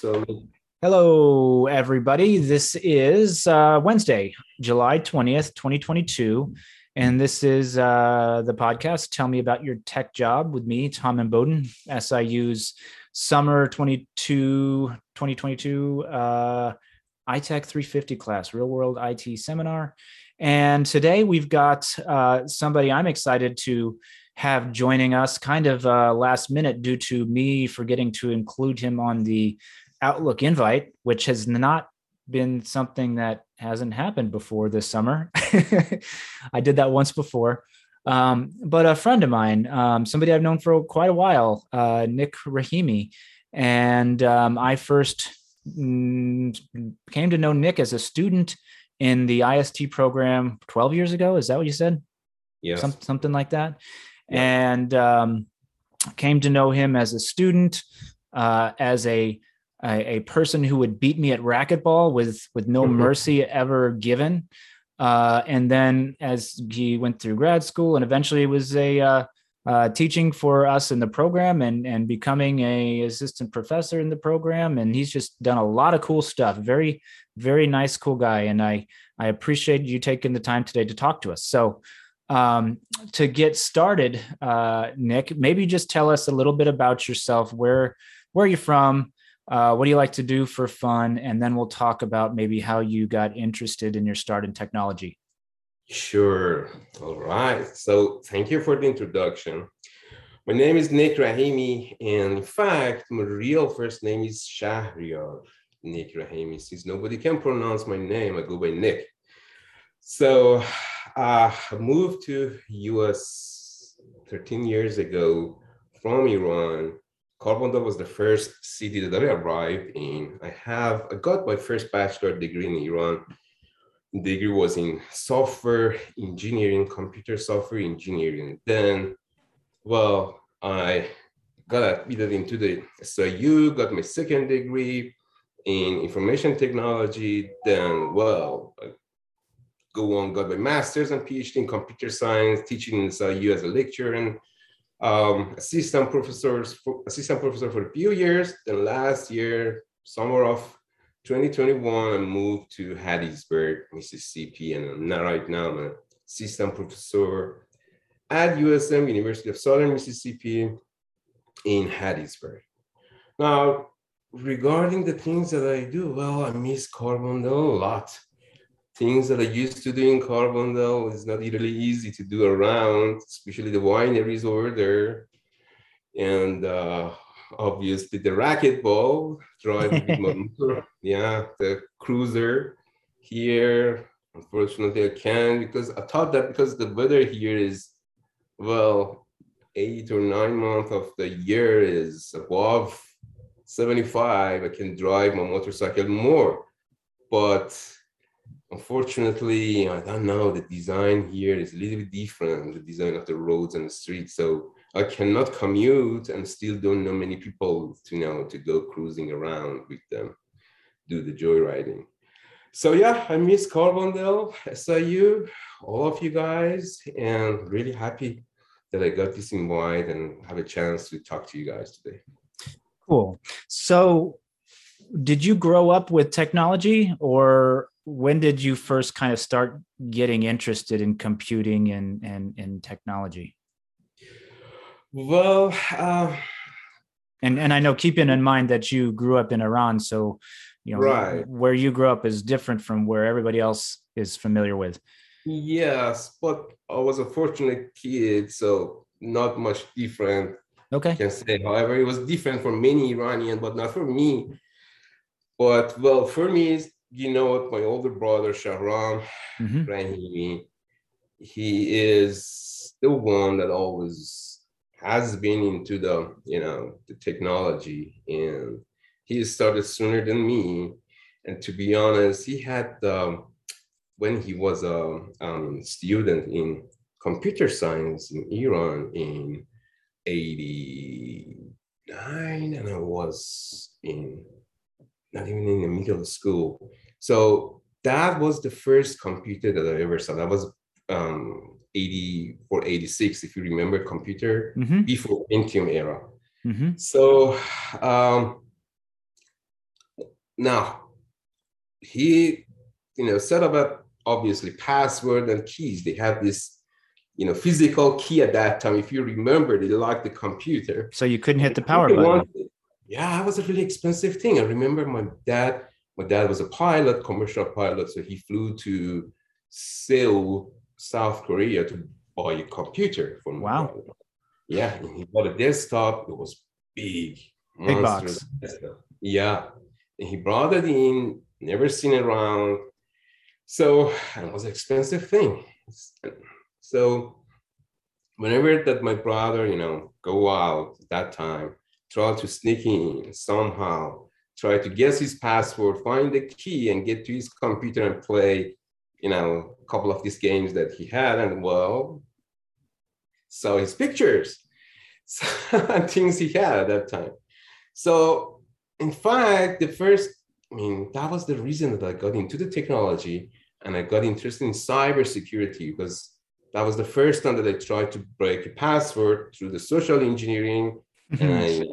So, Hello, everybody. This is uh, Wednesday, July 20th, 2022. And this is uh, the podcast, Tell Me About Your Tech Job with me, Tom and Bowden, SIU's summer 22, 2022 uh, iTech 350 class, real world IT seminar. And today we've got uh, somebody I'm excited to have joining us kind of uh, last minute due to me forgetting to include him on the Outlook invite, which has not been something that hasn't happened before this summer. I did that once before. Um, but a friend of mine, um, somebody I've known for quite a while, uh, Nick Rahimi, and um, I first mm, came to know Nick as a student in the IST program 12 years ago. Is that what you said? yeah. Some, something like that. Yeah. And um, came to know him as a student, uh, as a, a a person who would beat me at racquetball with with no Mhm. mercy ever given. Uh, and then as he went through grad school and eventually was a uh, uh, teaching for us in the program and and becoming a assistant professor in the program. And he's just done a lot of cool stuff. Very very nice cool guy. And i i appreciate you taking the time today to talk to us. So um, to get started uh, nick maybe just tell us a little bit about yourself. Where where are you from uh, what do you like to do for fun and then we'll talk about maybe how you got interested in your start in technology Sure. All right. So, thank you for the introduction. My name is Nick Rahimi, and in fact, my real first name is Shariar Nick Rahimi. Since nobody can pronounce my name, I go by Nick. So, uh, I moved to US 13 years ago from Iran. Carbondale was the first city that I arrived in. I have I got my first bachelor degree in Iran degree was in software engineering, computer software engineering. Then, well, I got admitted into the SIU, got my second degree in information technology. Then, well, I go on, got my master's and PhD in computer science, teaching in SIU as a lecturer and um, assistant professors, for, assistant professor for a few years. Then last year, summer of 2021, I moved to Hattiesburg, Mississippi, and not right now. I'm an assistant professor at USM, University of Southern Mississippi, in Hattiesburg. Now, regarding the things that I do, well, I miss Carbondale a lot. Things that I used to do in Carbondale is not really easy to do around, especially the wineries over there. And uh, obviously the racquetball, driving with my motor, yeah, the cruiser here. Unfortunately, I can't because I thought that because the weather here is, well, eight or nine months of the year is above 75, I can drive my motorcycle more. But unfortunately, I don't know, the design here is a little bit different, the design of the roads and the streets. So I cannot commute and still don't know many people to know to go cruising around with them, do the joyriding. So yeah, I miss Carbondale, SIU, all of you guys, and really happy that I got this invite and have a chance to talk to you guys today. Cool. So, did you grow up with technology, or when did you first kind of start getting interested in computing and and, and technology? Well, uh, And and I know keeping in mind that you grew up in Iran, so you know Right. where you grew up is different from where everybody else is familiar with. yes, but I was a fortunate kid, so not much different Okay. I can say. However, it was different for many Iranian, but not for me. But well, for me, you know what, my older brother Shahram Mhm. Rahimi, he is the one that always has been into the you know the technology, and he started sooner than me. And to be honest, he had um, when he was a um, student in computer science in Iran in 89 and I was in not even in the middle of school. So that was the first computer that I ever saw. That was um 80 or 86, if you remember computer Mhm. before Pentium era. Mhm. So um now he, you know, set up a obviously password and keys. They had this, you know, physical key at that time. If you remember, they locked the computer. So you couldn't hit the power button. Yeah, it was a really expensive thing. I remember my dad. My dad was a pilot, commercial pilot, so he flew to Seoul, South Korea, to buy a computer for my wow. Brother. Yeah, and he bought a desktop. It was big, big box. Desktop. Yeah, and he brought it in. Never seen it around. So it was an expensive thing. So whenever that my brother, you know, go out that time, try to sneak in somehow, try to guess his password, find the key and get to his computer and play, you know, a couple of these games that he had and well, saw his pictures, things he had at that time. So in fact, the first, I mean, that was the reason that I got into the technology and I got interested in cybersecurity because that was the first time that I tried to break a password through the social engineering. and I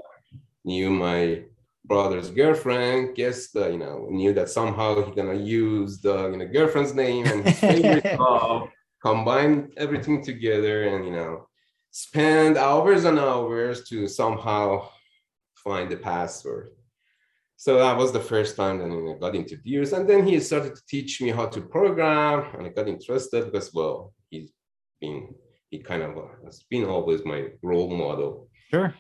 knew my brother's girlfriend. Guess uh, you know knew that somehow he's gonna use the you know girlfriend's name and his favorite job, combine everything together, and you know spend hours and hours to somehow find the password. So that was the first time that I got introduced. And then he started to teach me how to program and I got interested because, well, he's been, he kind of has been always my role model. Sure.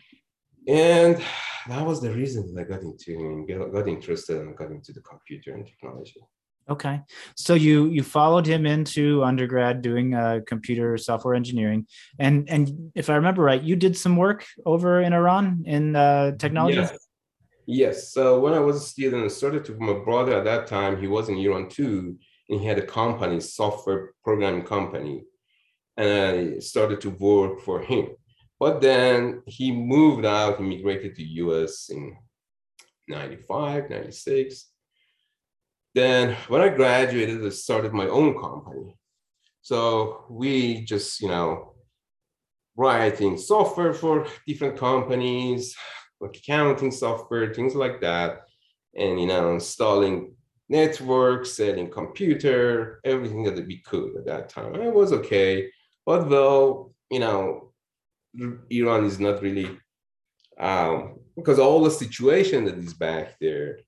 And that was the reason that I got into, got interested and got into the computer and technology. Okay, so you you followed him into undergrad doing uh, computer software engineering, and and if I remember right, you did some work over in Iran in uh, technology. Yes. Yes. So when I was a student, I started to my brother at that time. He was in Iran too, and he had a company, software programming company, and I started to work for him. But then he moved out, immigrated to US in 95, 96. Then when I graduated, I started my own company. So we just, you know, writing software for different companies, like accounting software, things like that. And, you know, installing networks, selling computer, everything that we could at that time. It was okay. But though, you know, Iran is not really, um, because all the situation that is back there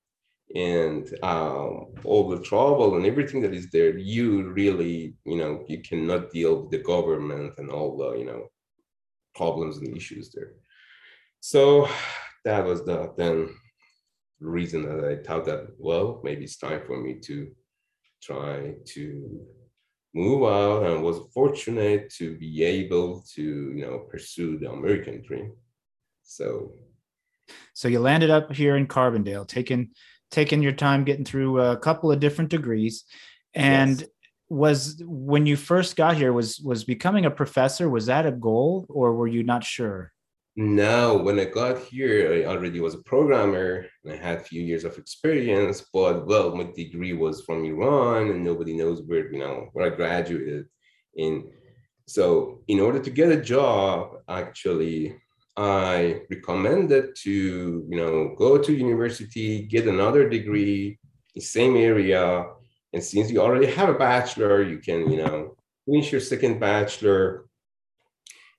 and um, all the trouble and everything that is there, you really, you know, you cannot deal with the government and all the, you know, problems and issues there. So that was the then reason that I thought that well maybe it's time for me to try to move out and was fortunate to be able to you know pursue the American dream. So so you landed up here in Carbondale, taking taking your time getting through a couple of different degrees and yes. was when you first got here was was becoming a professor was that a goal or were you not sure now, when I got here, I already was a programmer and I had a few years of experience, but well, my degree was from Iran and nobody knows where, you know, where I graduated. And so in order to get a job, actually, I recommended to, you know, go to university, get another degree in same area. And since you already have a bachelor, you can, you know, finish your second bachelor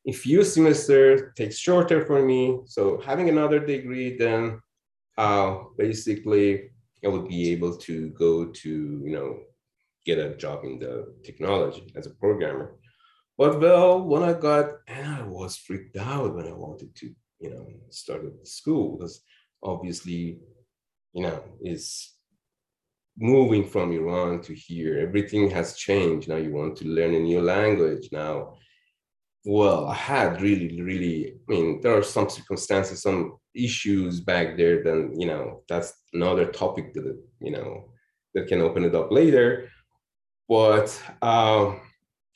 a few semesters takes shorter for me. So having another degree, then uh, basically I would be able to go to, you know, get a job in the technology as a programmer. But well, when I got, and I was freaked out when I wanted to, you know, start at school because obviously, you know, is moving from Iran to here. Everything has changed. Now you want to learn a new language. Now well, I had really, really, I mean, there are some circumstances, some issues back there, then, you know, that's another topic that, you know, that can open it up later. But um,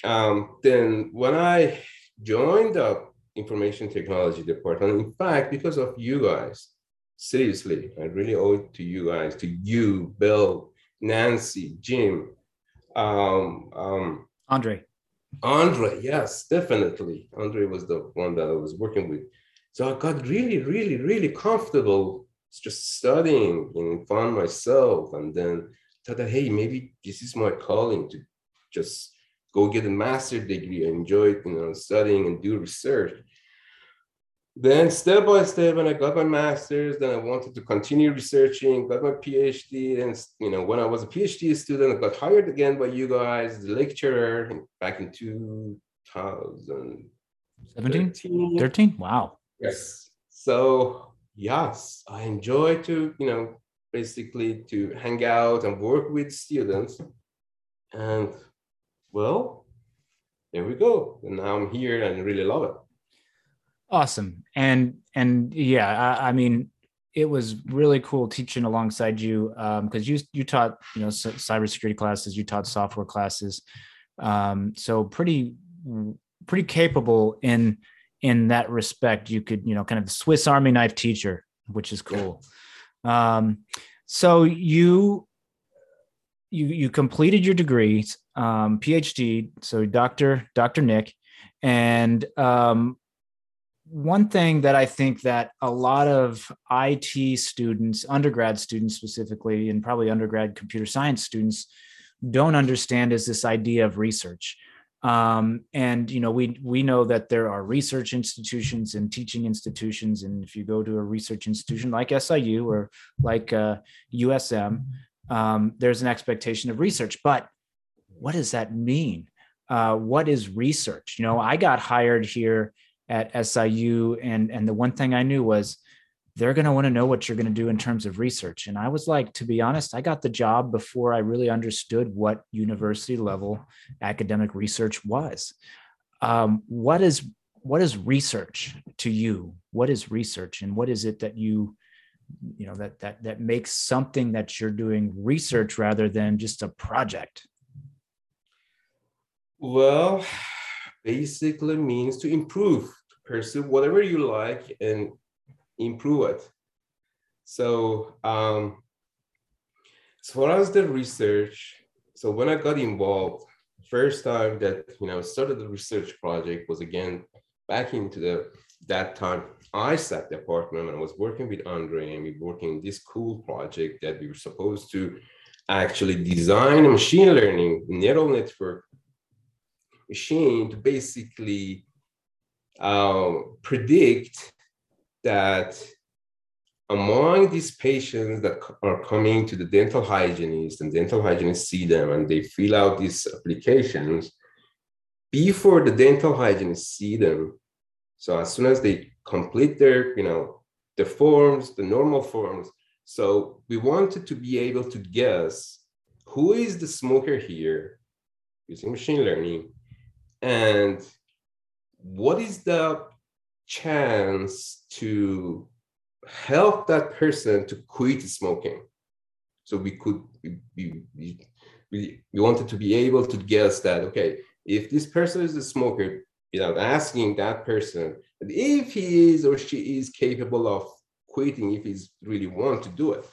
um, then when I joined the information technology department, in fact, because of you guys, seriously, I really owe it to you guys, to you, Bill, Nancy, Jim, um, um, Andre. Andre, yes, definitely. Andre was the one that I was working with. So I got really, really, really comfortable just studying and found myself and then thought that hey maybe this is my calling to just go get a master's degree enjoy you know studying and do research then step by step when i got my master's then i wanted to continue researching got my phd and you know when i was a phd student i got hired again by you guys the lecturer back in 2017 13 13 wow. Yes. So yes i enjoy to you know basically to hang out and work with students. And well there we go. And now i'm here and really love it awesome. And and yeah I, I, mean it was really cool teaching alongside you because um, you you taught you know cybersecurity classes you taught software classes um, so pretty pretty capable in in that respect. You could you know kind of swiss army knife teacher which is cool. Um, so you you you completed your degree um, phd so dr dr nick and um, one thing that I think that a lot of IT students, undergrad students specifically, and probably undergrad computer science students don't understand is this idea of research. Um, and you know, we we know that there are research institutions and teaching institutions, and if you go to a research institution like SIU or like uh, USM, um, there's an expectation of research. But what does that mean? Uh, what is research? You know, I got hired here at SIU. And, and the one thing I knew was they're going to want to know what you're going to do in terms of research. And I was like, to be honest, I got the job before I really understood what university level academic research was. Um, what is what is research to you? What is research, and what is it that you you know that that that makes something that you're doing research rather than just a project? Well, basically means to improve, pursue whatever you like and improve it. So um, as far as the research, so when I got involved, first time that you know started the research project was again back into the that time ISAT department and I was working with Andre and we were working this cool project that we were supposed to actually design a machine learning neural network machine to basically um, predict that among these patients that are coming to the dental hygienist and dental hygienists see them and they fill out these applications before the dental hygienists see them so as soon as they complete their you know the forms the normal forms so we wanted to be able to guess who is the smoker here using machine learning and what is the chance to help that person to quit smoking? So we could we, we, we, we wanted to be able to guess that okay if this person is a smoker without asking that person if he is or she is capable of quitting if he's really want to do it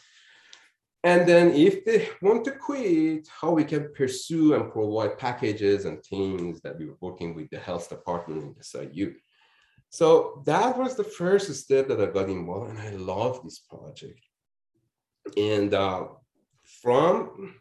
and then if they want to quit, how we can pursue and provide packages and things that we were working with the health department in SIU. So that was the first step that I got involved and I love this project. And uh, from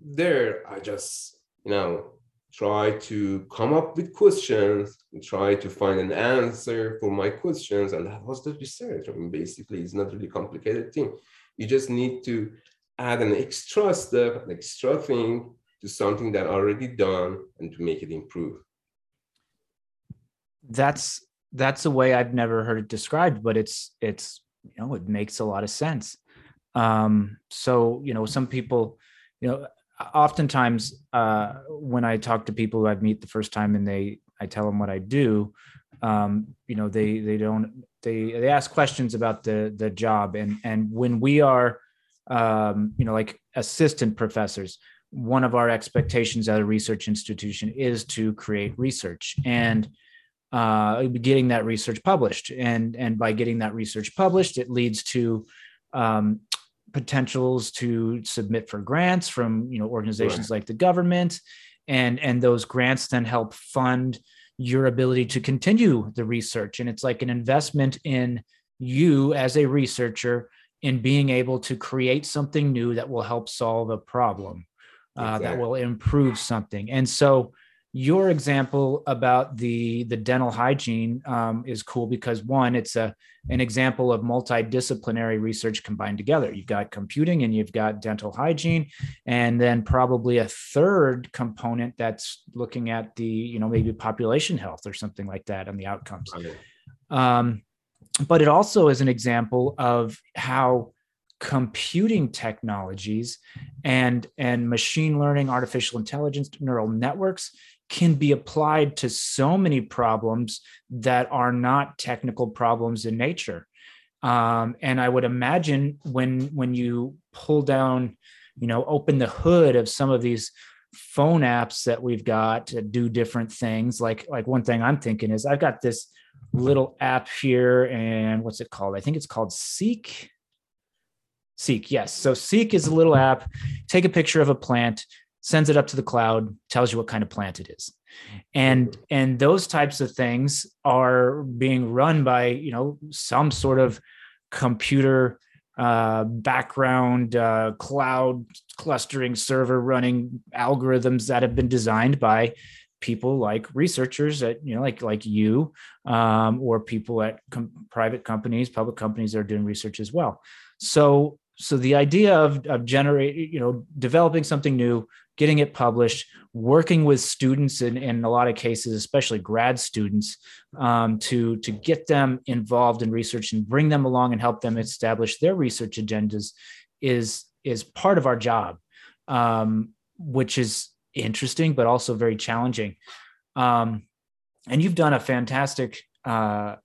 there, I just, you know, try to come up with questions try to find an answer for my questions. And that was the research. I mean, basically, it's not really complicated thing. You just need to add an extra step, an extra thing to something that already done and to make it improve. That's that's a way I've never heard it described, but it's it's you know it makes a lot of sense. Um, so you know some people, you know, oftentimes uh, when I talk to people who I meet the first time and they I tell them what I do, um, you know they they don't they they ask questions about the the job and and when we are um, you know, like assistant professors. One of our expectations at a research institution is to create research and uh, getting that research published. And and by getting that research published, it leads to um, potentials to submit for grants from you know organizations right. like the government, and and those grants then help fund your ability to continue the research. And it's like an investment in you as a researcher in being able to create something new that will help solve a problem uh, exactly. that will improve something. And so your example about the the dental hygiene um, is cool because one it's a an example of multidisciplinary research combined together. You've got computing and you've got dental hygiene and then probably a third component that's looking at the you know maybe population health or something like that and the outcomes. Um, but it also is an example of how computing technologies and and machine learning artificial intelligence neural networks can be applied to so many problems that are not technical problems in nature. Um, and I would imagine when when you pull down, you know, open the hood of some of these phone apps that we've got to do different things. Like like one thing I'm thinking is I've got this little app here, and what's it called? I think it's called Seek. Seek, yes. So Seek is a little app. Take a picture of a plant, sends it up to the cloud, tells you what kind of plant it is. And and those types of things are being run by, you know, some sort of computer uh, background uh, cloud clustering server running algorithms that have been designed by people like researchers at you know like like you um, or people at com- private companies public companies that are doing research as well. So so the idea of of generating you know developing something new getting it published, working with students in, in a lot of cases, especially grad students, um, to, to get them involved in research and bring them along and help them establish their research agendas is, is part of our job, um, which is interesting, but also very challenging. Um, and you've done a fantastic uh,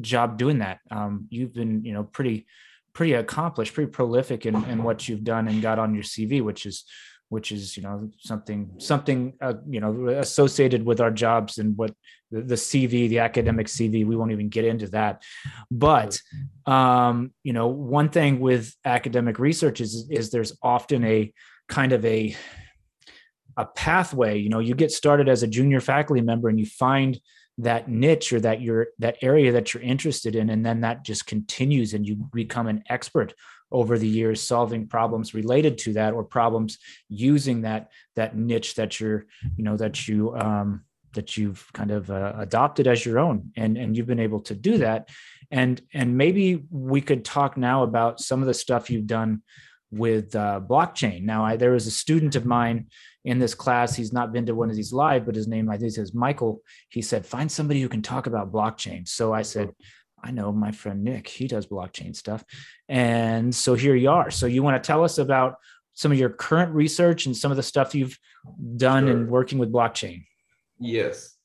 job doing that. Um, you've been, you know, pretty, pretty accomplished, pretty prolific in, in what you've done and got on your CV, which is which is you know something something uh, you know associated with our jobs and what the, the, cv the academic cv we won't even get into that but um, you know one thing with academic research is is there's often a kind of a a pathway you know you get started as a junior faculty member and you find that niche or that you're that area that you're interested in and then that just continues and you become an expert over the years solving problems related to that or problems using that that niche that you're you know that you um, that you've kind of uh, adopted as your own. And and you've been able to do that. And and maybe we could talk now about some of the stuff you've done with uh, blockchain now I, there was a student of mine in this class he's not been to one of these live but his name i think is michael he said find somebody who can talk about blockchain so i said I know my friend Nick, he does blockchain stuff. And so here you are. So you want to tell us about some of your current research and some of the stuff you've done sure. in working with blockchain. Yes.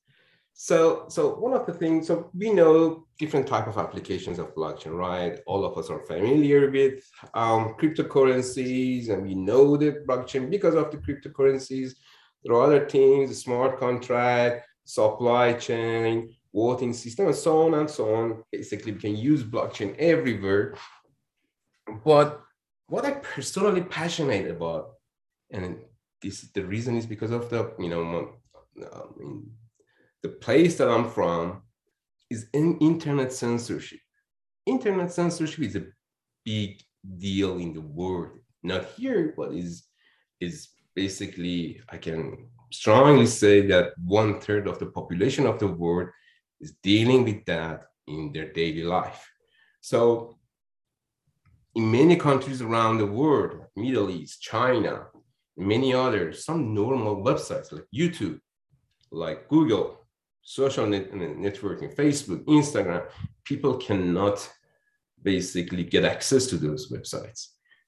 So so one of the things so we know different type of applications of blockchain, right? All of us are familiar with um, cryptocurrencies and we know the blockchain because of the cryptocurrencies. There are other things, smart contract, supply chain, voting system, and so on and so on. Basically, we can use blockchain everywhere. But what I'm personally passionate about, and this the reason is because of the you know I mean, the place that I'm from is in internet censorship. Internet censorship is a big deal in the world. Not here, but is is basically I can strongly say that one third of the population of the world is dealing with that in their daily life. So in many countries around the world, Middle East, China, many others, some normal websites like YouTube, like Google, social net- networking, Facebook, Instagram, people cannot basically get access to those websites.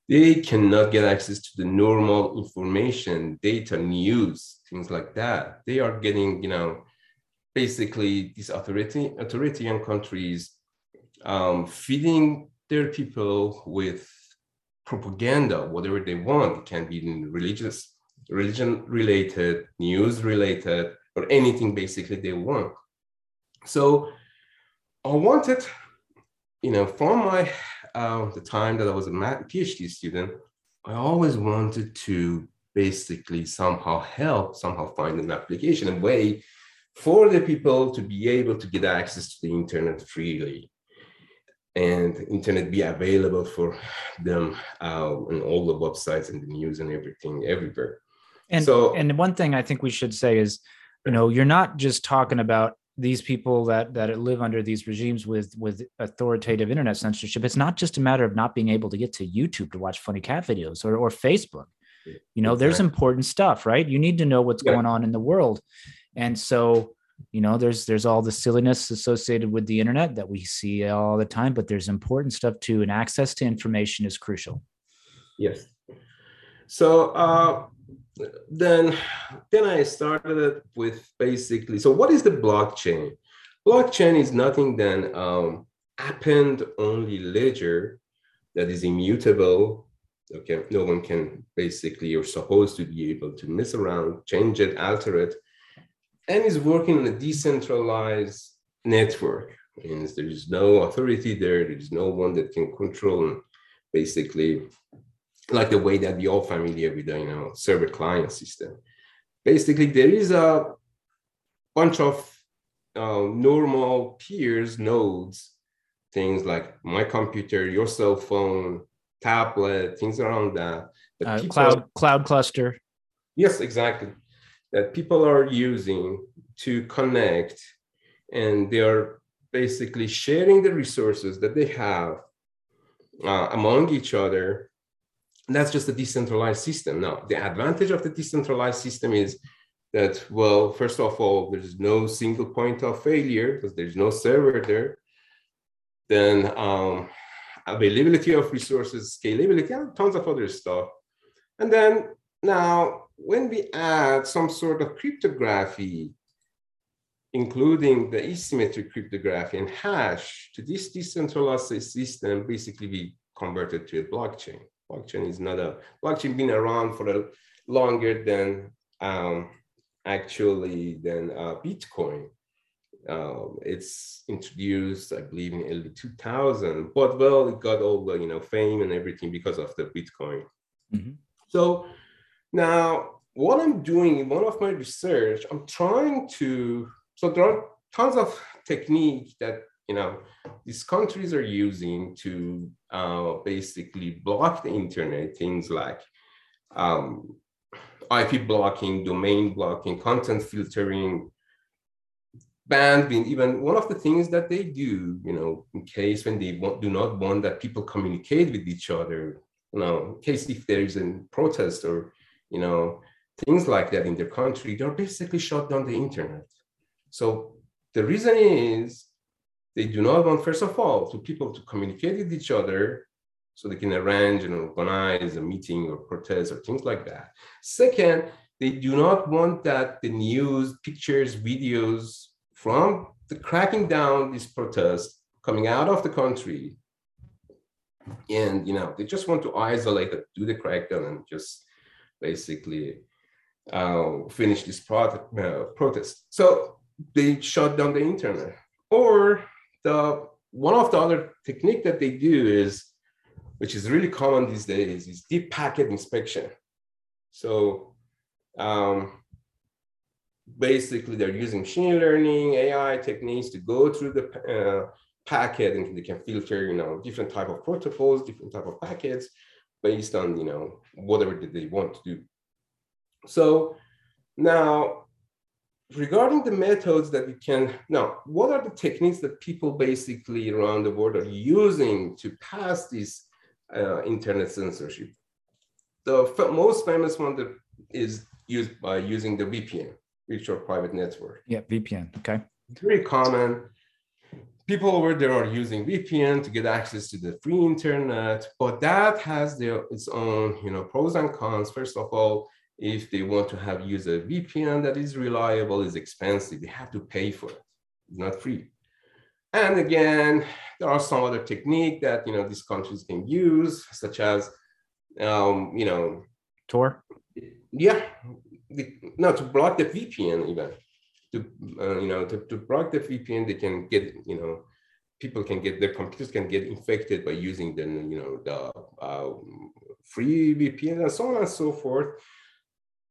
They cannot get access to the normal information, data, news, things like that. They are getting, you know, basically these authority, authoritarian countries um, feeding their people with propaganda, whatever they want. It can be religious, religion related, news related, or anything basically they want. So I wanted, you know, from my uh, the time that I was a PhD student, I always wanted to basically somehow help, somehow find an application, a way for the people to be able to get access to the internet freely. and internet be available for them uh, on all the websites and the news and everything everywhere. And so, and one thing I think we should say is, you know, you're not just talking about these people that that live under these regimes with with authoritative internet censorship. It's not just a matter of not being able to get to YouTube to watch funny cat videos or or Facebook. You know, exactly. there's important stuff, right? You need to know what's yeah. going on in the world, and so you know there's there's all the silliness associated with the internet that we see all the time but there's important stuff too and access to information is crucial yes so uh then then i started with basically so what is the blockchain blockchain is nothing than um append only ledger that is immutable okay no one can basically you're supposed to be able to mess around change it alter it and is working on a decentralized network. Means there is no authority there. There is no one that can control basically like the way that we all familiar with the you know server client system. Basically, there is a bunch of uh, normal peers nodes, things like my computer, your cell phone, tablet, things around that. Uh, cloud cloud cluster. Yes, exactly that people are using to connect and they are basically sharing the resources that they have uh, among each other that's just a decentralized system. Now the advantage of the decentralized system is that well first of all there's no single point of failure because there's no server there. Then um, availability of resources scalability and tons of other stuff. And then now when we add some sort of cryptography, including the asymmetric cryptography and hash to this decentralized system, basically we convert it to a blockchain. Blockchain is not a, blockchain been around for a longer than um, actually than uh, Bitcoin. Um, it's introduced, I believe, in early 2000, but well, it got all the you know fame and everything because of the Bitcoin. Mm-hmm. So now, what I'm doing in one of my research, I'm trying to, so there are tons of techniques that, you know, these countries are using to uh, basically block the internet, things like um, IP blocking, domain blocking, content filtering, bandwidth. Even one of the things that they do, you know, in case when they want, do not want that people communicate with each other, you know, in case if there is a protest or you know, things like that in their country, they're basically shut down the internet. So the reason is they do not want, first of all, to people to communicate with each other so they can arrange and organize a meeting or protest or things like that. Second, they do not want that the news, pictures, videos from the cracking down this protest coming out of the country. And you know, they just want to isolate it, do the crackdown and just basically uh, finish this uh, protest. So they shut down the internet. Or the one of the other technique that they do is, which is really common these days, is deep packet inspection. So um, basically, they're using machine learning, AI techniques to go through the uh, packet, and they can filter, you know, different type of protocols, different type of packets, based on you know whatever they want to do. So now regarding the methods that we can now what are the techniques that people basically around the world are using to pass this uh, internet censorship? The most famous one that is used by using the vpn virtual private network. Yeah vpn okay. It's very common. People over there are using VPN to get access to the free internet, but that has their its own, you know, pros and cons. First of all, if they want to have use a VPN that is reliable, is expensive, they have to pay for it. It's not free. And again, there are some other technique that you know these countries can use, such as um, you know, Tor. Yeah, the, no, to block the VPN even to uh, you know to, to block the VPN, they can get you know people can get their computers can get infected by using the you know the uh, free VPN and so on and so forth.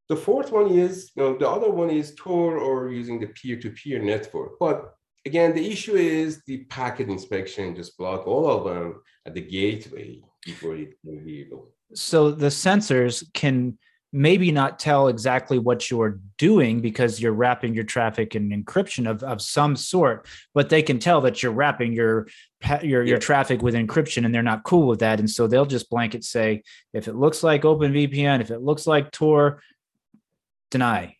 The fourth one is you know the other one is Tor or using the peer-to-peer network. But again, the issue is the packet inspection just block all of them at the gateway before it can be able. So the censors can maybe not tell exactly what you're doing because you're wrapping your traffic in encryption of, of some sort, but they can tell that you're wrapping your your your traffic with encryption and they're not cool with that. And so they'll just blanket say, if it looks like OpenVPN, if it looks like Tor, deny.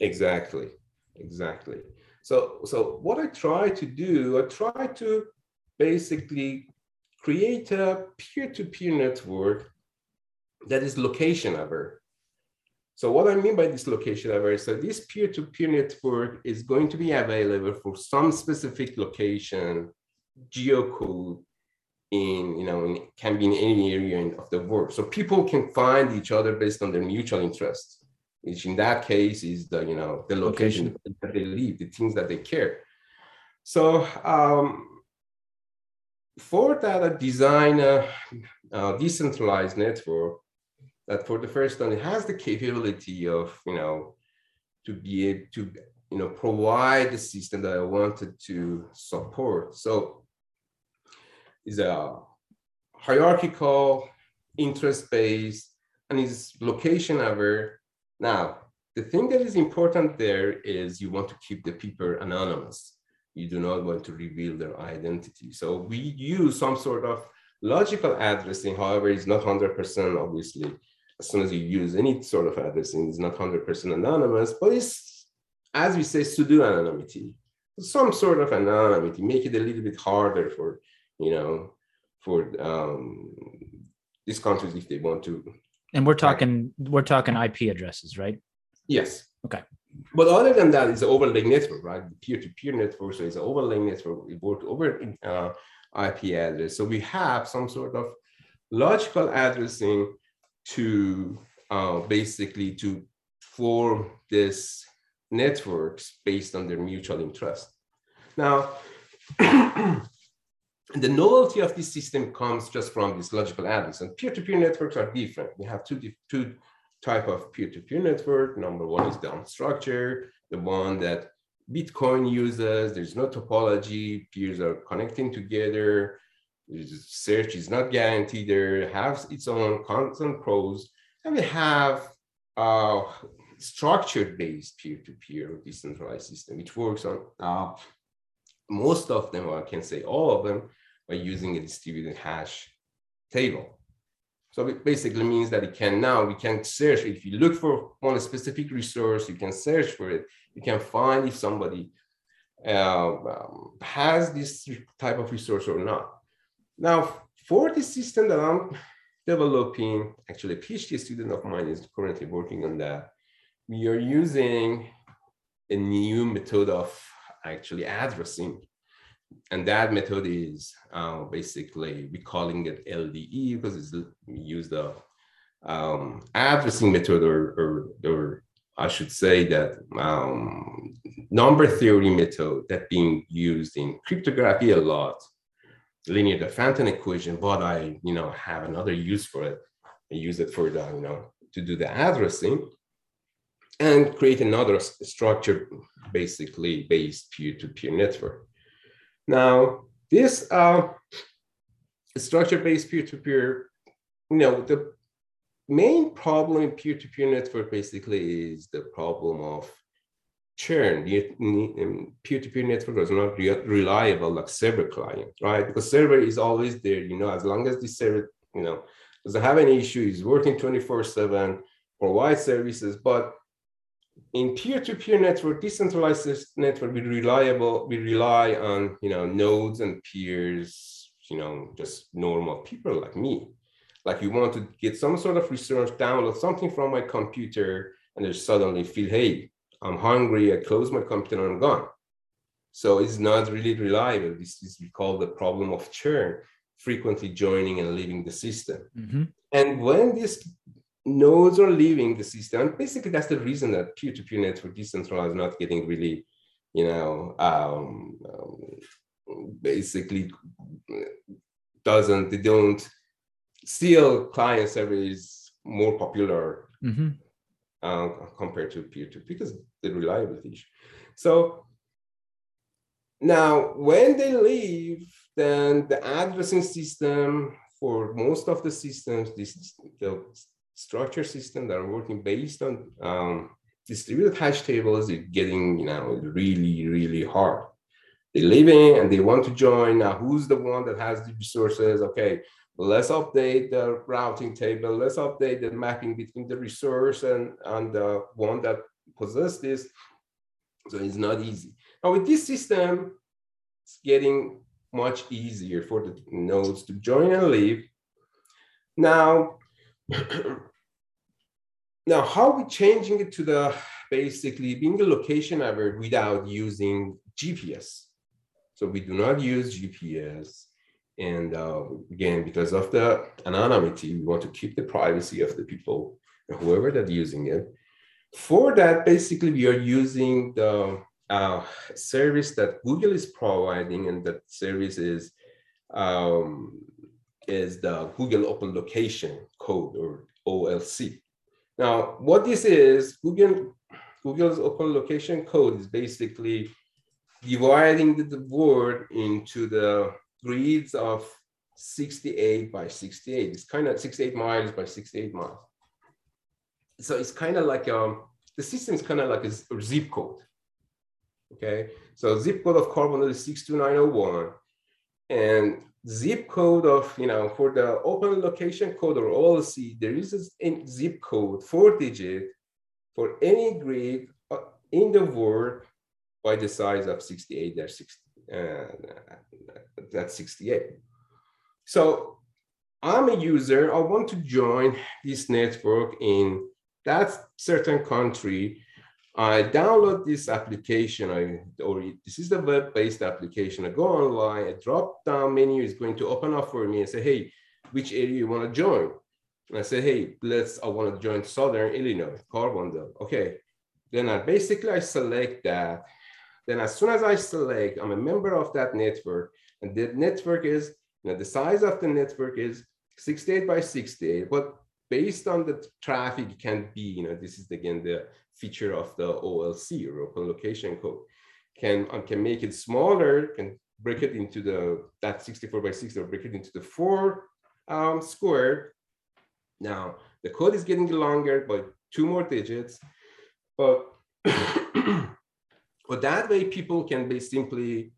Exactly. Exactly. So so what I try to do, I try to basically create a peer-to-peer network that is location aware. So what I mean by this location aware is that this peer-to-peer network is going to be available for some specific location, geocode in, you know, in, can be in any area of the world. So people can find each other based on their mutual interests, which in that case is the, you know, the location, location. that they live, the things that they care. So um, for that, I design a, a decentralized network that for the first time it has the capability of you know to be able to you know provide the system that I wanted to support. So is a hierarchical, interest-based, and is location aware. Now, the thing that is important there is you want to keep the people anonymous you do not want to reveal their identity. So we use some sort of logical addressing, however, it's not 100% obviously. As soon as you use any sort of addressing, it's not 100% anonymous, but it's, as we say, pseudo anonymity. Some sort of anonymity, make it a little bit harder for, you know, for um, these countries if they want to. And we're talking, we're talking IP addresses, right? Yes. Okay. But other than that, it's an overlay network, right? Peer-to-peer network, so it's an overlay network. We work over uh, IP address. So we have some sort of logical addressing to uh, basically to form this networks based on their mutual interest. Now, the novelty of this system comes just from this logical address and peer-to-peer networks are different. We have two, two type of peer-to-peer network. Number one is the unstructured, the one that Bitcoin uses. There's no topology. Peers are connecting together. Search is not guaranteed. There has its own cons and pros. And we have a structured-based peer-to-peer decentralized system, which works on uh, most of them, or I can say all of them, by using a distributed hash table. So it basically means that it can now, we can search, if you look for one specific resource, you can search for it. You can find if somebody uh, um, has this type of resource or not. Now, for the system that I'm developing, actually a PhD student of mine is currently working on that. We are using a new method of actually addressing and that method is uh, basically we calling it LDE because it's we use the um, addressing method or, or, or I should say that um, number theory method that being used in cryptography a lot, linear Diophantine equation, but I you know have another use for it. I use it for the you know to do the addressing and create another structure basically based peer-to-peer network. Now, this uh, structure-based peer-to-peer, you know, the main problem in peer-to-peer network basically is the problem of churn. Peer-to-peer network is not re reliable like server client, right? Because server is always there, you know, as long as the server, you know, doesn't have any issue, is working 24-7, provide services, but in peer-to-peer network, decentralized network, we reliable, we rely on you know nodes and peers, you know, just normal people like me. Like you want to get some sort of research, download something from my computer, and then suddenly feel, hey, I'm hungry, I close my computer and I'm gone. So it's not really reliable. This is we call the problem of churn, frequently joining and leaving the system. Mm-hmm. And when this nodes are leaving the system. And basically, that's the reason that peer-to-peer network decentralized not getting really, you know, um, um, basically doesn't, they don't, still client server is more popular mm-hmm. uh, compared to peer-to-peer because the reliability issue. So now, when they leave, then the addressing system for most of the systems, this the structure system that are working based on um, distributed hash tables is getting, you know, really, really hard. They live in and they want to join. Now, who's the one that has the resources? Okay, let's update the routing table. Let's update the mapping between the resource and, and the one that possesses this. So it's not easy. Now with this system, it's getting much easier for the nodes to join and leave. Now, now how are we changing it to the basically being a location aware without using GPS? So we do not use GPS. And uh, again, because of the anonymity, we want to keep the privacy of the people, whoever that's using it. For that, basically, we are using the uh, service that Google is providing, and that service is um, is the Google Open Location Code or OLC. Now, what this is, Google Google's Open Location Code is basically dividing the, word into the grids of 68 by 68. It's kind of 68 miles by 68 miles. So it's kind of like um, the system is kind of like a, a zip code. Okay, so zip code of carbon is 62901, and zip code of you know for the open location code or OLC, there is a zip code four digit for any grid uh, in the world by the size of 68 there 60 uh, that's 68 so i'm a user i want to join this network in that certain country I download this application, I, or this is the web-based application. I go online, a drop-down menu is going to open up for me and say, hey, which area you want to join? And I say, hey, let's, I want to join Southern Illinois, Carbondale. Okay. Then I basically, I select that. Then as soon as I select, I'm a member of that network. And the network is, you know, the size of the network is 68 by 68, but based on the traffic can be, you know, this is again the feature of the OLC or open location code. Can, um, can make it smaller, can break it into the, that 64 by 60 or break it into the four um, square. Now, the code is getting longer by two more digits, but, but that way people can be simply,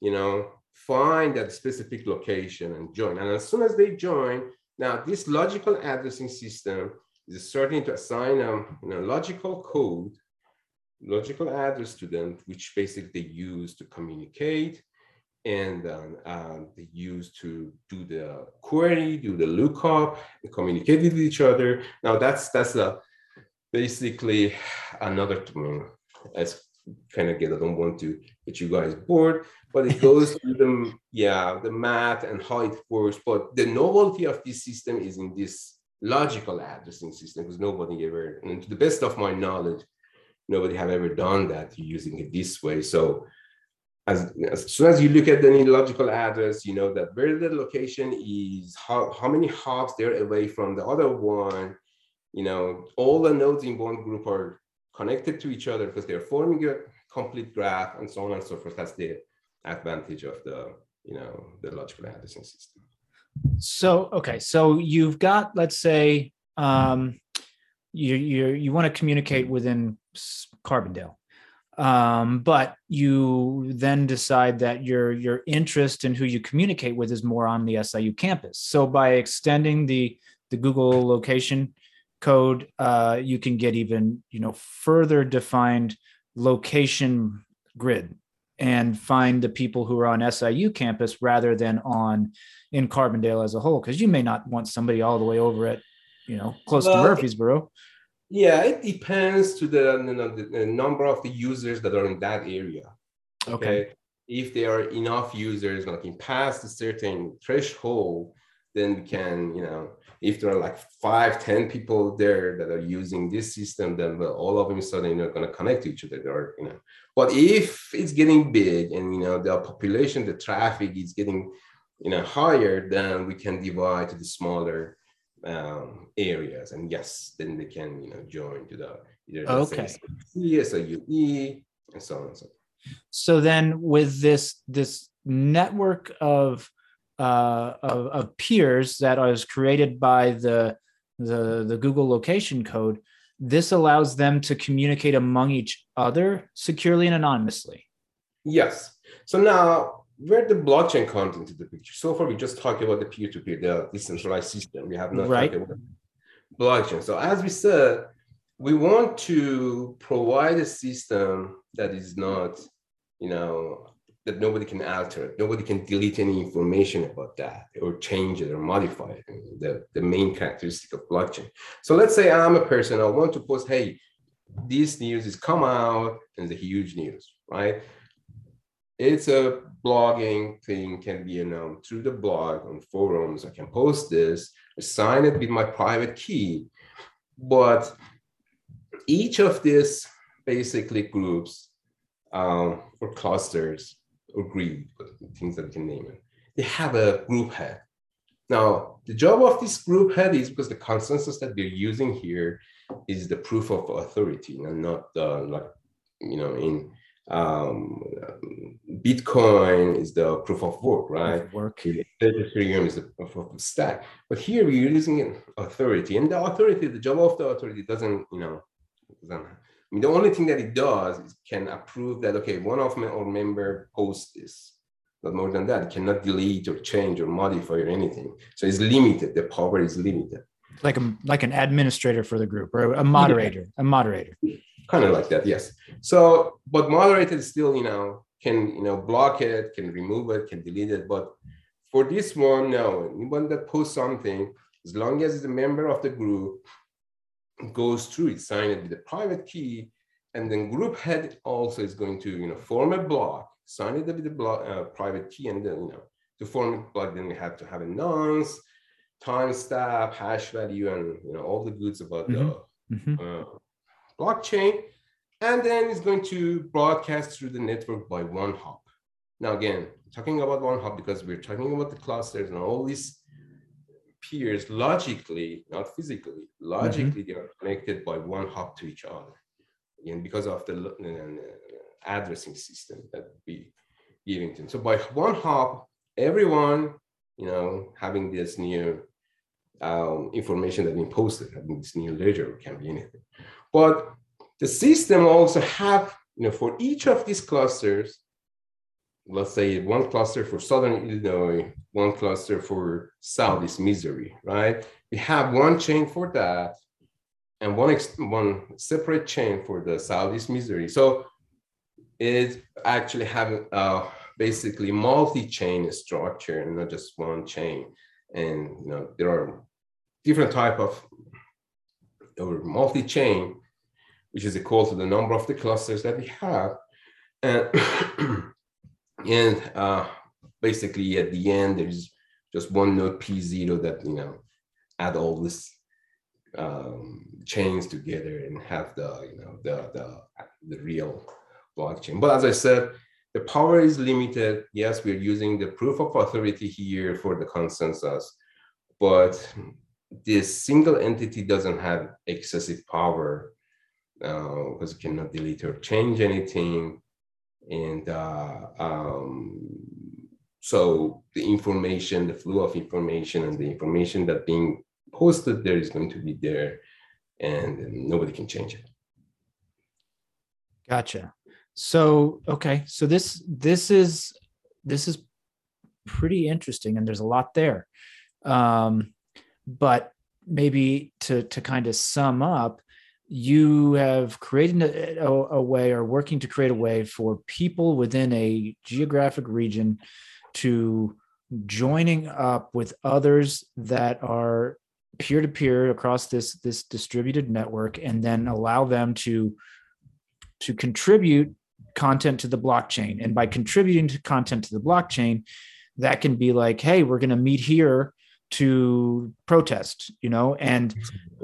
you know, find that specific location and join. And as soon as they join, now this logical addressing system is starting to assign a um, you know, logical code, logical address to them, which basically they use to communicate and um, uh, they use to do the query, do the lookup, and communicate with each other. Now that's that's a, basically another thing. As kind of get, I don't want to get you guys bored, but it goes through the yeah the math and how it works. But the novelty of this system is in this logical addressing system because nobody ever, and to the best of my knowledge, nobody have ever done that using it this way. So as, as soon as you look at any logical address, you know that where the location is, how, how many hops they're away from the other one, you know, all the nodes in one group are connected to each other because they're forming a complete graph and so on and so forth. That's the advantage of the, you know, the logical addressing system. So okay, so you've got let's say um, you you you want to communicate within Carbondale, um, but you then decide that your your interest in who you communicate with is more on the SIU campus. So by extending the the Google location code, uh, you can get even you know further defined location grid and find the people who are on SIU campus rather than on in Carbondale as a whole? Because you may not want somebody all the way over at, you know, close well, to Murphysboro. Yeah, it depends to the, you know, the, number of the users that are in that area. Okay. okay. If there are enough users like in past a certain threshold, then we can, you know, if there are like five, ten people there that are using this system, then well, all of them suddenly are going to connect to each other. Or, you know, but if it's getting big and you know the population, the traffic is getting you know higher, then we can divide to the smaller um, areas. And yes, then they can you know join to the either okay. CS or UE and so on and so. On. So then, with this this network of uh, of, of peers that was created by the the the Google location code, this allows them to communicate among each other securely and anonymously. Yes. So now where the blockchain comes into the picture. So far, we just talked about the peer-to-peer, the decentralized system. We have not right. talked about blockchain. So as we said, we want to provide a system that is not, you know, that nobody can alter, it. nobody can delete any information about that or change it or modify it. The, the main characteristic of blockchain. So let's say I'm a person, I want to post, hey, this news is come out and a huge news, right? It's a blogging thing can be, know, through the blog on forums, I can post this, sign it with my private key. But each of these basically groups um, or clusters or grid, things that we can name it, they have a group head. Now, the job of this group head is because the consensus that we're using here is the proof of authority and not uh, like, you know, in um, Bitcoin is the proof of work, right? Work. Ethereum is the proof of stack. But here we're using authority, and the authority, the job of the authority doesn't, you know, doesn't. I mean, the only thing that it does is can approve that okay, one of my or member posts this. Not more than that, it cannot delete or change or modify or anything. So it's limited. The power is limited. Like a like an administrator for the group or a moderator, yeah. a moderator kind of like that yes so but moderator still you know can you know block it can remove it can delete it but for this one no anyone that posts something as long as it's a member of the group goes through it sign it with a private key and then group head also is going to you know form a block sign it with a block, uh, private key and then you know to form a block then we have to have a nonce timestamp hash value and you know all the goods about mm-hmm. the mm-hmm. Uh, blockchain, and then it's going to broadcast through the network by one hop. Now, again, talking about one hop because we're talking about the clusters and all these peers logically, not physically, logically, mm-hmm. they are connected by one hop to each other. And because of the uh, addressing system that we giving to them. So by one hop, everyone, you know, having this new um, information that been posted, having this new ledger can be anything. But the system also have, you know, for each of these clusters, let's say one cluster for Southern Illinois, one cluster for Southeast Missouri, right? We have one chain for that and one, one separate chain for the Southeast Missouri. So it's actually having uh, basically multi-chain structure and not just one chain. And you know, there are different type of or multi-chain which is equal to the number of the clusters that we have. And, and uh, basically at the end, there's just one node P0 that, you know, add all this um, chains together and have the, you know, the, the, the real blockchain. But as I said, the power is limited. Yes, we're using the proof of authority here for the consensus, but this single entity doesn't have excessive power because uh, you cannot delete or change anything. And uh, um, so the information, the flow of information and the information that being posted there is going to be there and nobody can change it. Gotcha. So, okay. So this, this is, this is pretty interesting and there's a lot there. Um, but maybe to, to kind of sum up, you have created a, a, way or working to create a way for people within a geographic region to joining up with others that are peer-to-peer across this this distributed network and then allow them to to contribute content to the blockchain. And by contributing to content to the blockchain that can be like hey we're going to meet here to protest you know and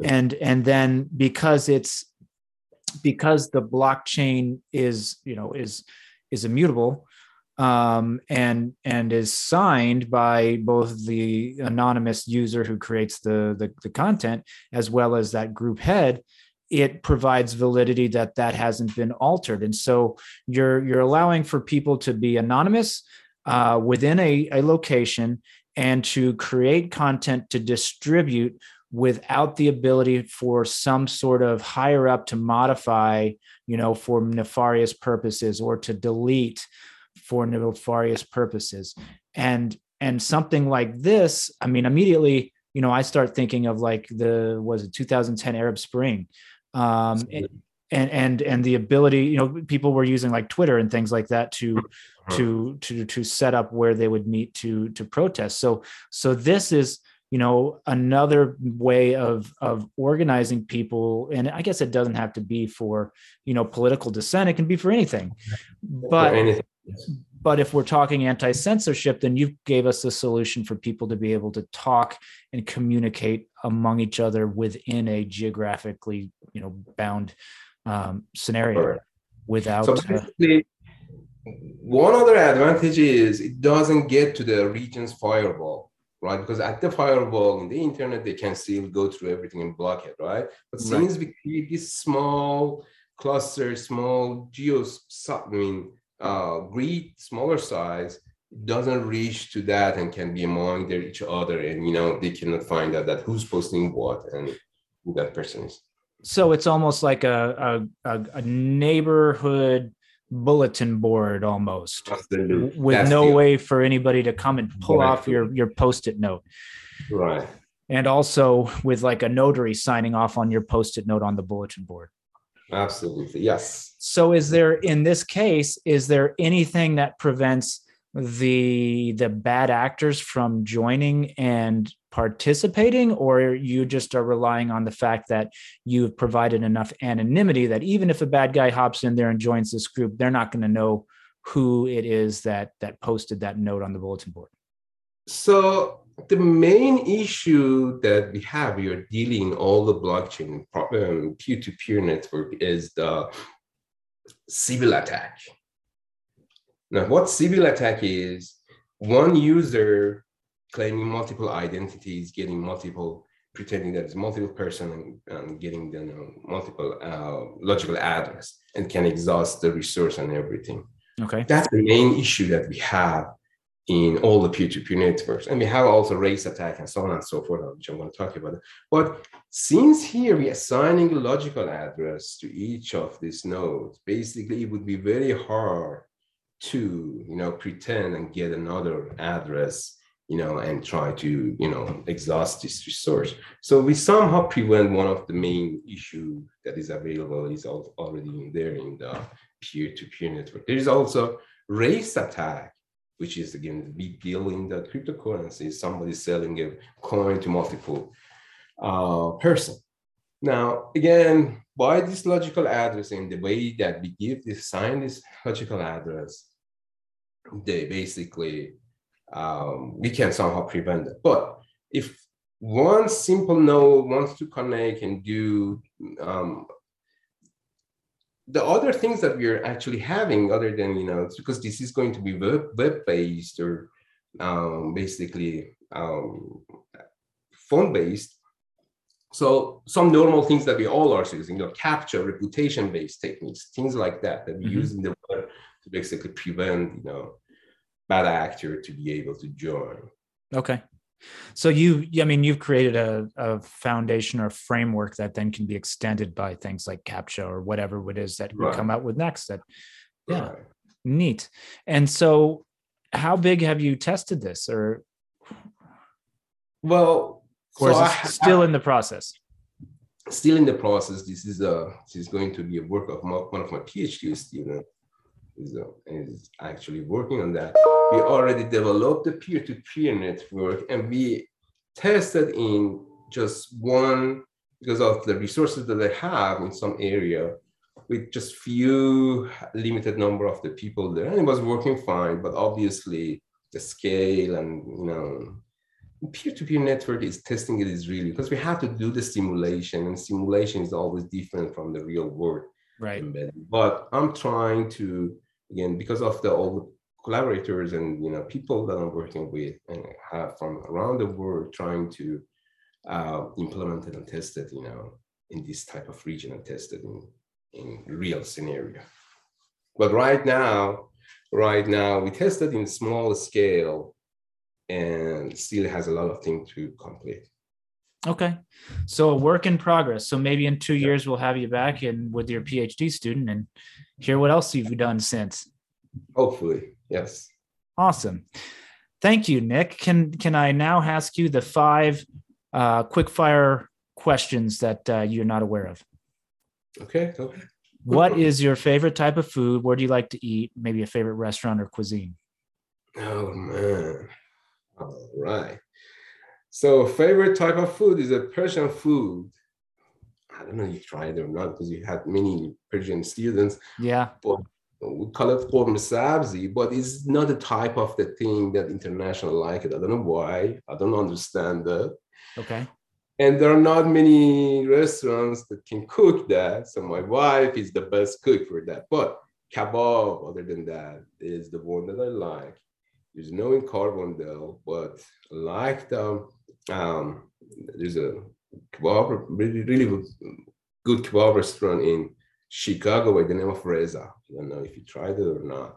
and and then because it's because the blockchain is you know is is immutable um, and and is signed by both the anonymous user who creates the, the, the content as well as that group head it provides validity that that hasn't been altered. And so you're you're allowing for people to be anonymous uh, within a, a location and to create content to distribute without the ability for some sort of higher up to modify you know for nefarious purposes or to delete for nefarious purposes. And and something like this i mean immediately you know i start thinking of like the was it 2010 arab spring? Um and and and the ability you know people were using like twitter and things like that to uh-huh. to to to set up where they would meet to to protest so so this is you know another way of of organizing people and i guess it doesn't have to be for you know political dissent it can be for anything but anything. but if we're talking anti-censorship then you gave us a solution for people to be able to talk and communicate among each other within a geographically you know bound um, scenario right. without so uh, one other advantage is it doesn't get to the region's firewall right? Because at the firewall in the internet, they can still go through everything and block it, right? But since we create this small cluster, small geo, I mean, uh, grid, smaller size, doesn't reach to that and can be among their each other, and you know they cannot find out that who's posting what and who that person is. So it's almost like a a, a neighborhood bulletin board almost with That's no the, way for anybody to come and pull off your your post-it note. Right. And also with like a notary signing off on your post-it note on the bulletin board. Absolutely yes. So is there in this case is there anything that prevents the the bad actors from joining and participating or you just are relying on the fact that you've provided enough anonymity that even if a bad guy hops in there and joins this group they're not going to know who it is that that posted that note on the bulletin board? So the main issue that we have we are dealing all the blockchain um, peer-to-peer network is the Sybil attack now what Sybil attack is one user claiming multiple identities, getting multiple, pretending that it's multiple person and, and getting the you know, multiple uh, logical address and can exhaust the resource and everything. Okay. That's the main issue that we have in all the peer-to-peer networks. And we have also race attack and so on and so forth, which I'm going to talk about. But since here we're assigning a logical address to each of these nodes, basically it would be very hard to, you know, pretend and get another address you know, and try to, you know, exhaust this resource. So we somehow prevent one of the main issue that is available is already in there in the peer-to-peer network. There is also race attack, which is again the big deal in the cryptocurrency. Somebody selling a coin to multiple uh, person. Now, again, by this logical address and the way that we give this sign this logical address, they basically um, we can somehow prevent it. But if one simple node wants to connect and do um, the other things that we're actually having, other than you know, because this is going to be web web based or um, basically um, phone based. So some normal things that we all are using, you know, CAPTCHA, reputation based techniques, things like that that we mm-hmm. use in the web to basically prevent, you know, bad actor to be able to join. Okay. So you, I mean, you've created a, a foundation or framework that then can be extended by things like CAPTCHA or whatever it is that right. we come out with next. That, yeah, right. neat. And so, how big have you tested this, or? Well, or so I, still I, in the process? Still in the process. This is a this is going to be a work of my, one of my PhD students is, uh, is actually working on that. We already developed the peer-to-peer network and we tested in just one because of the resources that I have in some area with just few limited number of the people there and it was working fine but obviously the scale and you know peer-to-peer network is testing it is really because we have to do the simulation and simulation is always different from the real world right but i'm trying to again because of the all collaborators and you know people that I'm working with and have from around the world trying to uh, implement it and test it. You know, in this type of region and tested in, in real scenario. But right now, right now we tested in small scale and still has a lot of things to complete. Okay. So a work in progress. So maybe in two years we'll have you back and with your PhD student and hear what else you've done since. Hopefully, yes. Awesome. Thank you, Nick. Can can I now ask you the five uh, quick fire questions that uh, you're not aware of? Okay. Okay. What is your favorite type of food? Where do you like to eat? Maybe a favorite restaurant or cuisine? Oh man. All right. So favorite type of food is a Persian food. I don't know if you tried it or not because you had many Persian students. Yeah. But we call it ghormeh sabzi, but it's not the type of the thing that international like it. I don't know why. I don't understand that. Okay. And there are not many restaurants that can cook that. So my wife is the best cook for that. But kebab, other than that, is the one that I like. There's no in carbon though, but I like the um, there's a kebab, really, really good kebab restaurant in Chicago by the name of Reza. I don't know if you tried it or not.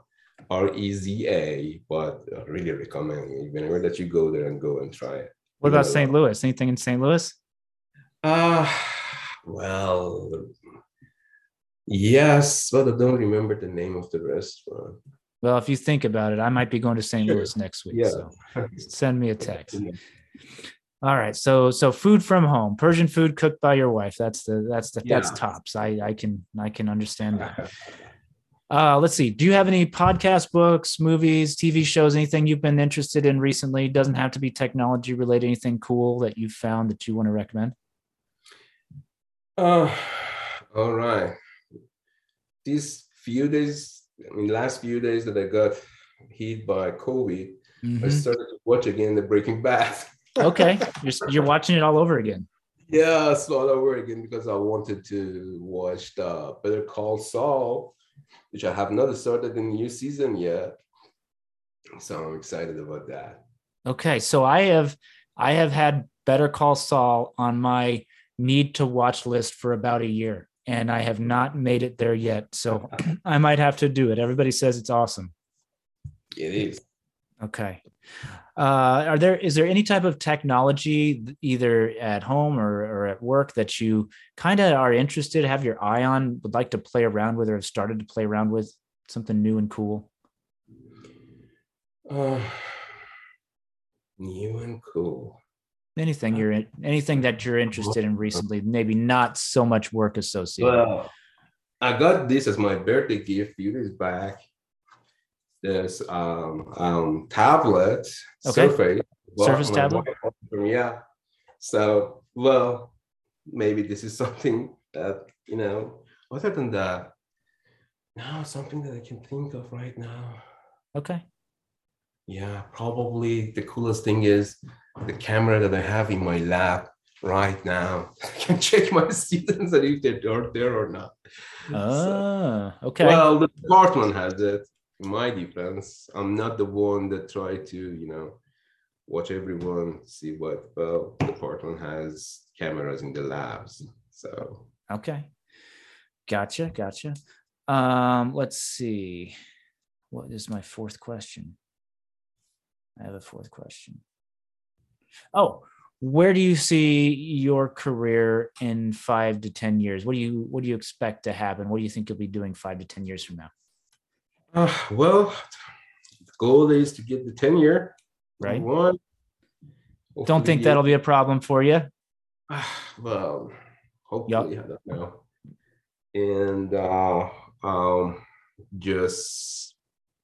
R E Z A, but I really recommend. Whenever that you go there and go and try it. What about St. Louis? Anything in St. Louis? Uh, well, yes, but I don't remember the name of the restaurant. Well, if you think about it, I might be going to St. Sure. Louis next week. Yeah. So send me a text. All right. So so food from home, Persian food cooked by your wife. That's the that's the yeah. that's tops. I I can I can understand that. Uh, let's see. Do you have any podcast books, movies, TV shows, anything you've been interested in recently? Doesn't have to be technology related. Anything cool that you found that you want to recommend? Uh, all right. These few days, I mean, last few days that I got hit by COVID, mm-hmm. I started to watch again the Breaking Bad. okay, you're, you're watching it all over again. Yeah, it's all over again because I wanted to watch the Better Call Saul, which I have not started in the new season yet. So I'm excited about that. Okay, so I have I have had Better Call Saul on my need to watch list for about a year, and I have not made it there yet. So I might have to do it. Everybody says it's awesome. It is. Okay. Uh, are there is there any type of technology either at home or, or at work that you kind of are interested, have your eye on, would like to play around with, or have started to play around with something new and cool? Uh, new and cool. Anything you're in, anything that you're interested in recently, maybe not so much work associated. Well, I got this as my birthday gift a few days back this um, um, tablet okay. Surface. Surface tablet. Yeah. So, well, maybe this is something that you know. Other than that, no, something that I can think of right now. Okay. Yeah, probably the coolest thing is the camera that I have in my lab right now. I can check my students and if they're there or not. Ah, so, okay. Well, the department has it my defense, I'm not the one that try to, you know, watch everyone, see what well the department has cameras in the labs. So okay. Gotcha, gotcha. Um, let's see. What is my fourth question? I have a fourth question. Oh, where do you see your career in five to ten years? What do you what do you expect to happen? What do you think you'll be doing five to ten years from now? Uh, well, the goal is to get the tenure. Right. One. Don't think that'll be a problem for you. Uh, well, hopefully, yep. I don't know. And uh, um, just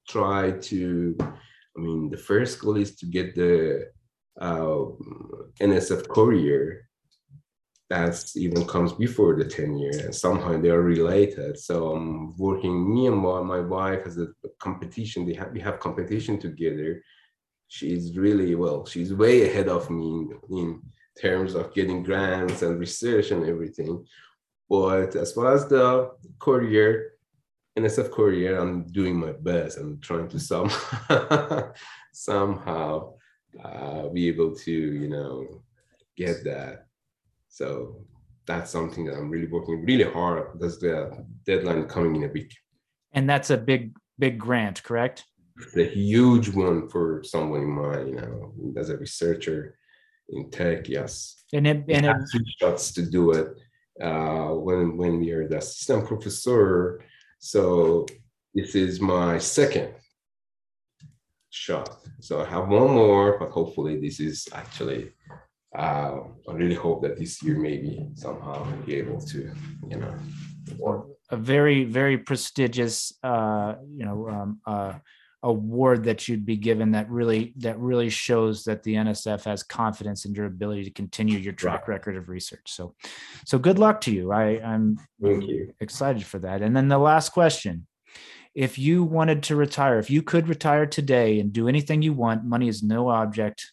try to. I mean, the first goal is to get the uh, NSF CAREER that even comes before the 10 year and somehow they are related. So i'm working me and my my wife has a competition they have we have competition together. She's really well she's way ahead of me in, in terms of getting grants and research and everything. But as far as the CAREER nsf career, i'm doing my best. I'm trying to some somehow uh, be able to you know get that so that's something that I'm really working really hard because the deadline coming in a week. And that's a big, big grant, correct? It's a huge one for someone in my, you know, as a researcher in tech, yes. And it, and it, shots to do it uh, when when we are the assistant professor. So this is my second shot. So I have one more, but hopefully this is actually. Uh, I really hope that this year maybe somehow be able to, you know, a very, very prestigious, uh, you know, um, uh, award that you'd be given that really that really shows that the NSF has confidence in your ability to continue your track record of research. So, so good luck to you. I, I'm Thank you. excited for that. And then the last question: If you wanted to retire, if you could retire today and do anything you want, money is no object.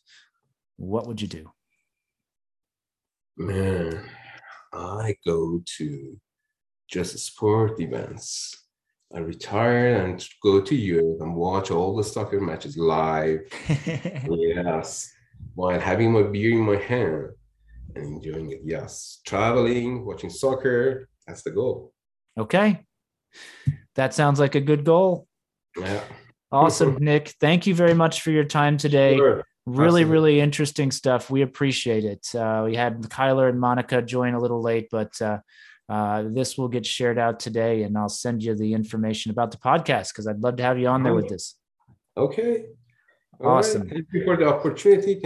What would you do? Man, I go to just sport events. I retire and go to Europe and watch all the soccer matches live. yes, while having my beer in my hand and enjoying it. Yes, traveling, watching soccer. That's the goal. okay, that sounds like a good goal. Yeah. Awesome, Nick. Thank you very much for your time today. Sure. Really, Absolutely. really interesting stuff. We appreciate it. Uh, we had Kyler and Monica join a little late, but uh, uh, this will get shared out today, and I'll send you the information about the podcast because I'd love to have you on there with this. Okay. All right. Awesome. Thank you for the opportunity.